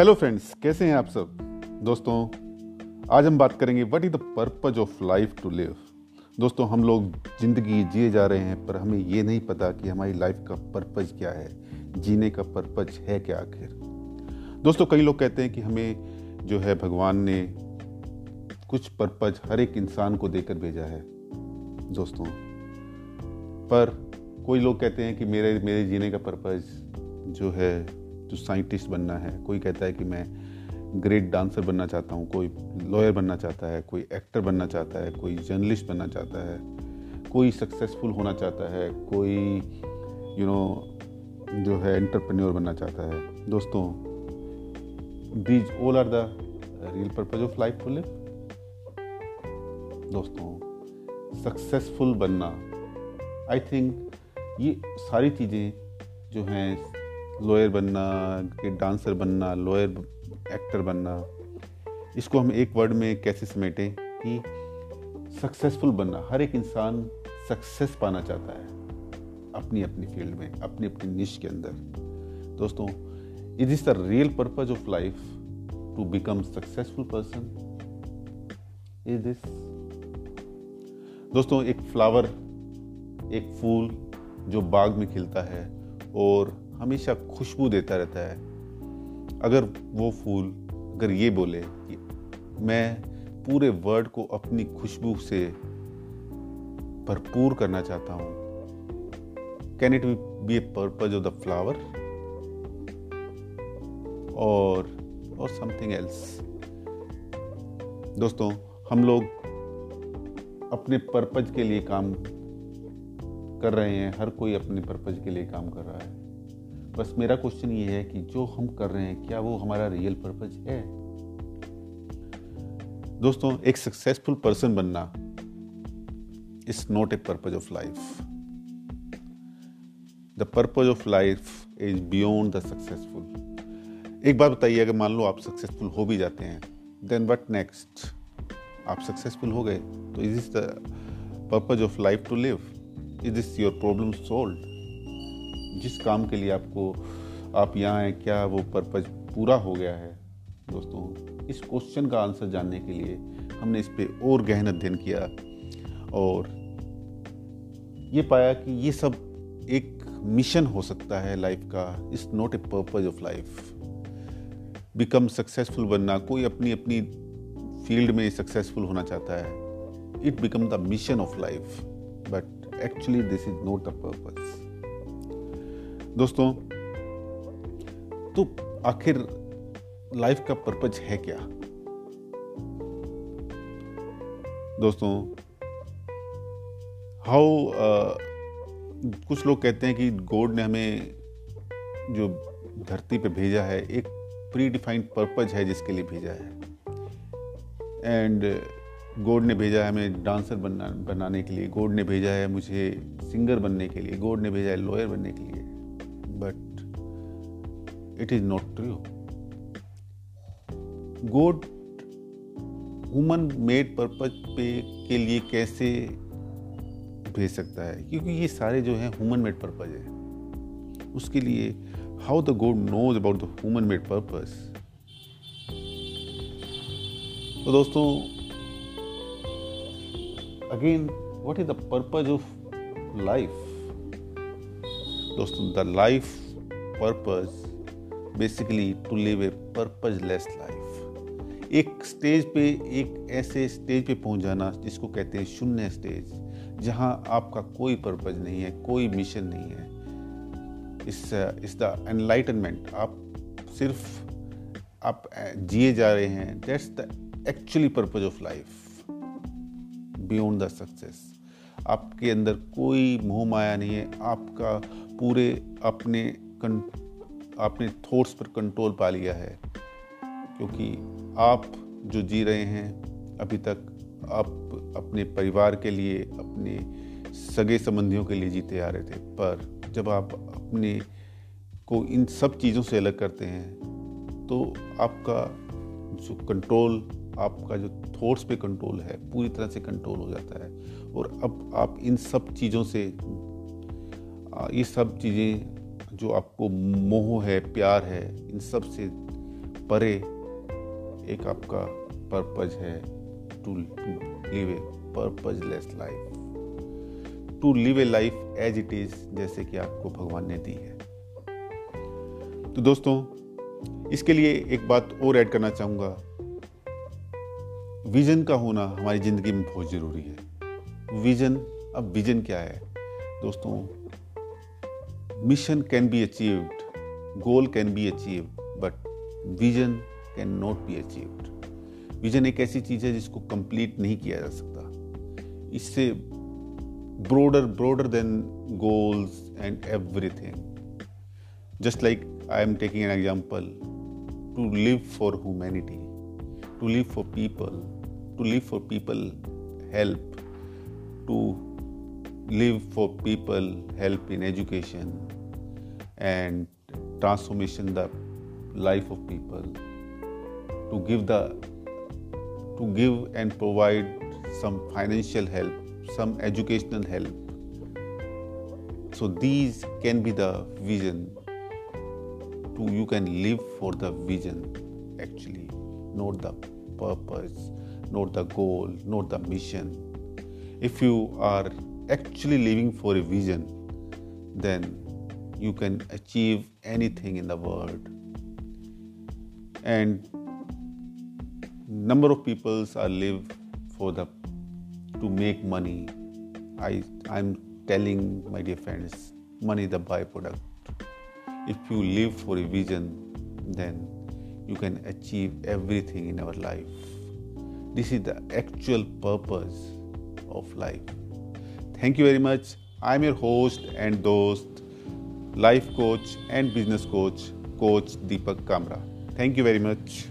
Hello friends कैसे हैं आप सब? दोस्तों, आज हम बात करेंगे what is the purpose of life to live दोस्तों, हम लोग ज़िंदगी जिए जा रहे हैं, पर हमें ये नहीं पता कि हमारी लाइफ का पर्पज क्या है, जीने का पर्पज है क्या आखिर? दोस्तों, कई लोग कहते हैं कि हमें जो है भगवान ने कुछ पर्पज हर एक इंसान को देकर भेजा है, दोस्तों। पर कोई लोग कहते हैं कि मेरे मेरे जीने का पर्पज जो है जो साइंटिस्ट बनना है कोई कहता है कि मैं ग्रेट डांसर बनना चाहता हूँ कोई लॉयर बनना चाहता है कोई एक्टर बनना चाहता है कोई जर्नलिस्ट बनना चाहता है कोई सक्सेसफुल होना चाहता है कोई यू you नो know, जो है एंटरप्रेन्योर बनना चाहता है। दोस्तों these all are the real purpose of life to live दोस्तों सक्सेसफुल बनना आई थिंक ये सारी चीज़ें जो हैं लॉयर बनना, कि डांसर बनना, लॉयर एक्टर बनना, इसको हम एक वर्ड में कैसे समेटें कि सक्सेसफुल बनना। हर एक इंसान सक्सेस पाना चाहता है अपनी अपनी फ़ील्ड में अपनी अपनी निश के अंदर। दोस्तों is is the real purpose of life to become successful person is this दोस्तों, एक फ्लावर एक फूल जो बाग में खिलता है और हमेशा खुशबू देता रहता है। अगर वो फूल, अगर ये बोले कि मैं पूरे वर्ल्ड को अपनी खुशबू से भरपूर करना चाहता हूँ। Can it be a purpose of the flower और और समथिंग एल्स दोस्तों, हम लोग अपने पर्पज के लिए काम कर रहे हैं। हर कोई अपने पर्पज के लिए काम कर रहा है। बस मेरा क्वेश्चन ये है कि जो हम कर रहे हैं, क्या वो हमारा रियल पर्पज है? दोस्तों, एक सक्सेसफुल पर्सन बनना is not a purpose of life the purpose of life is beyond the successful एक बात बताइए, अगर मान लो आप सक्सेसफुल हो भी जाते हैं देन वट नेक्स्ट आप सक्सेसफुल हो गए तो is is the purpose of life to live is this your problem solve जिस काम के लिए आपको, आप यहाँ हैं, क्या वो पर्पज पूरा हो गया है? दोस्तों, इस क्वेश्चन का आंसर जानने के लिए हमने इस पर और गहन अध्ययन किया और ये पाया कि ये सब एक मिशन हो सकता है लाइफ का। Is not a purpose of life become successful बनना, कोई अपनी अपनी फ़ील्ड में सक्सेसफुल होना चाहता है। It become the mission of life but actually this is not the purpose दोस्तों तो आखिर लाइफ का पर्पज है क्या? दोस्तों हाउ uh, कुछ लोग कहते हैं कि गॉड ने हमें जो धरती पे भेजा है एक प्री डिफाइंड पर्पज है जिसके लिए भेजा है। एंड गॉड ने भेजा है हमें डांसर बनना बनाने के लिए। गॉड ने भेजा है मुझे सिंगर बनने के लिए। गॉड ने भेजा है लॉयर बनने के लिए। But it is not true. God human made purpose पे के लिए कैसे भेज सकता है? क्योंकि ये सारे जो हैं ह्यूमन मेड पर्पज है। उसके लिए how the God knows about the human made purpose तो दोस्तों again what is the purpose of life दोस्तों the life purpose basically to live a purposeless life एक स्टेज पे, एक ऐसे स्टेज पे पहुँच जाना जिसको कहते हैं शून्य स्टेज जहाँ आपका कोई पर्पज नहीं है, कोई मिशन नहीं है। इस इस द एनलाइटनमेंट आप सिर्फ़, आप जिए जा रहे हैं। That's the actually purpose of life beyond the success आपके अंदर कोई मोह माया नहीं है, आपका पूरे अपने अपने थॉट्स पर कंट्रोल पा लिया है। क्योंकि आप जो जी रहे हैं, अभी तक आप अपने परिवार के लिए, अपने सगे संबंधियों के लिए जीते आ रहे थे। पर जब आप अपने को इन सब चीज़ों से अलग करते हैं तो आपका जो कंट्रोल आपका जो थॉट्स पे कंट्रोल है, पूरी तरह से कंट्रोल हो जाता है। और अब आप इन सब चीज़ों से ये सब चीज़ें जो आपको मोह है, प्यार है, इन सबसे परे एक आपका पर्पज है to live a purposeless life to live a life as it is जैसे कि आपको भगवान ने दी है। तो दोस्तों, इसके लिए एक बात और ऐड करना चाहूँगा। विजन का होना हमारी ज़िंदगी में बहुत ज़रूरी है। विजन अब विजन क्या है? दोस्तों mission can be achieved goal can be achieved but vision can not be achieved vision एक ऐसी चीज़ है जिसको कंप्लीट नहीं किया जा सकता। इससे broader broader than goals and everything just like I am taking an example to live for humanity to live for people to live for people help to live for people help in education and transformation the life of people, to give the to give and provide some financial help, some educational help. So these can be the vision to you can live for the vision actually not the purpose, not the goal, not the mission. If you are actually living for a vision, then you can achieve anything in the world. And number of people are live for the to make money. I I'm telling my dear friends, money the byproduct. If you live for a vision, then you can achieve everything in our life. This is the actual purpose of life. Thank you very much. I'm your host and host, life coach and business coach, Coach Deepak Kamra. Thank you very much.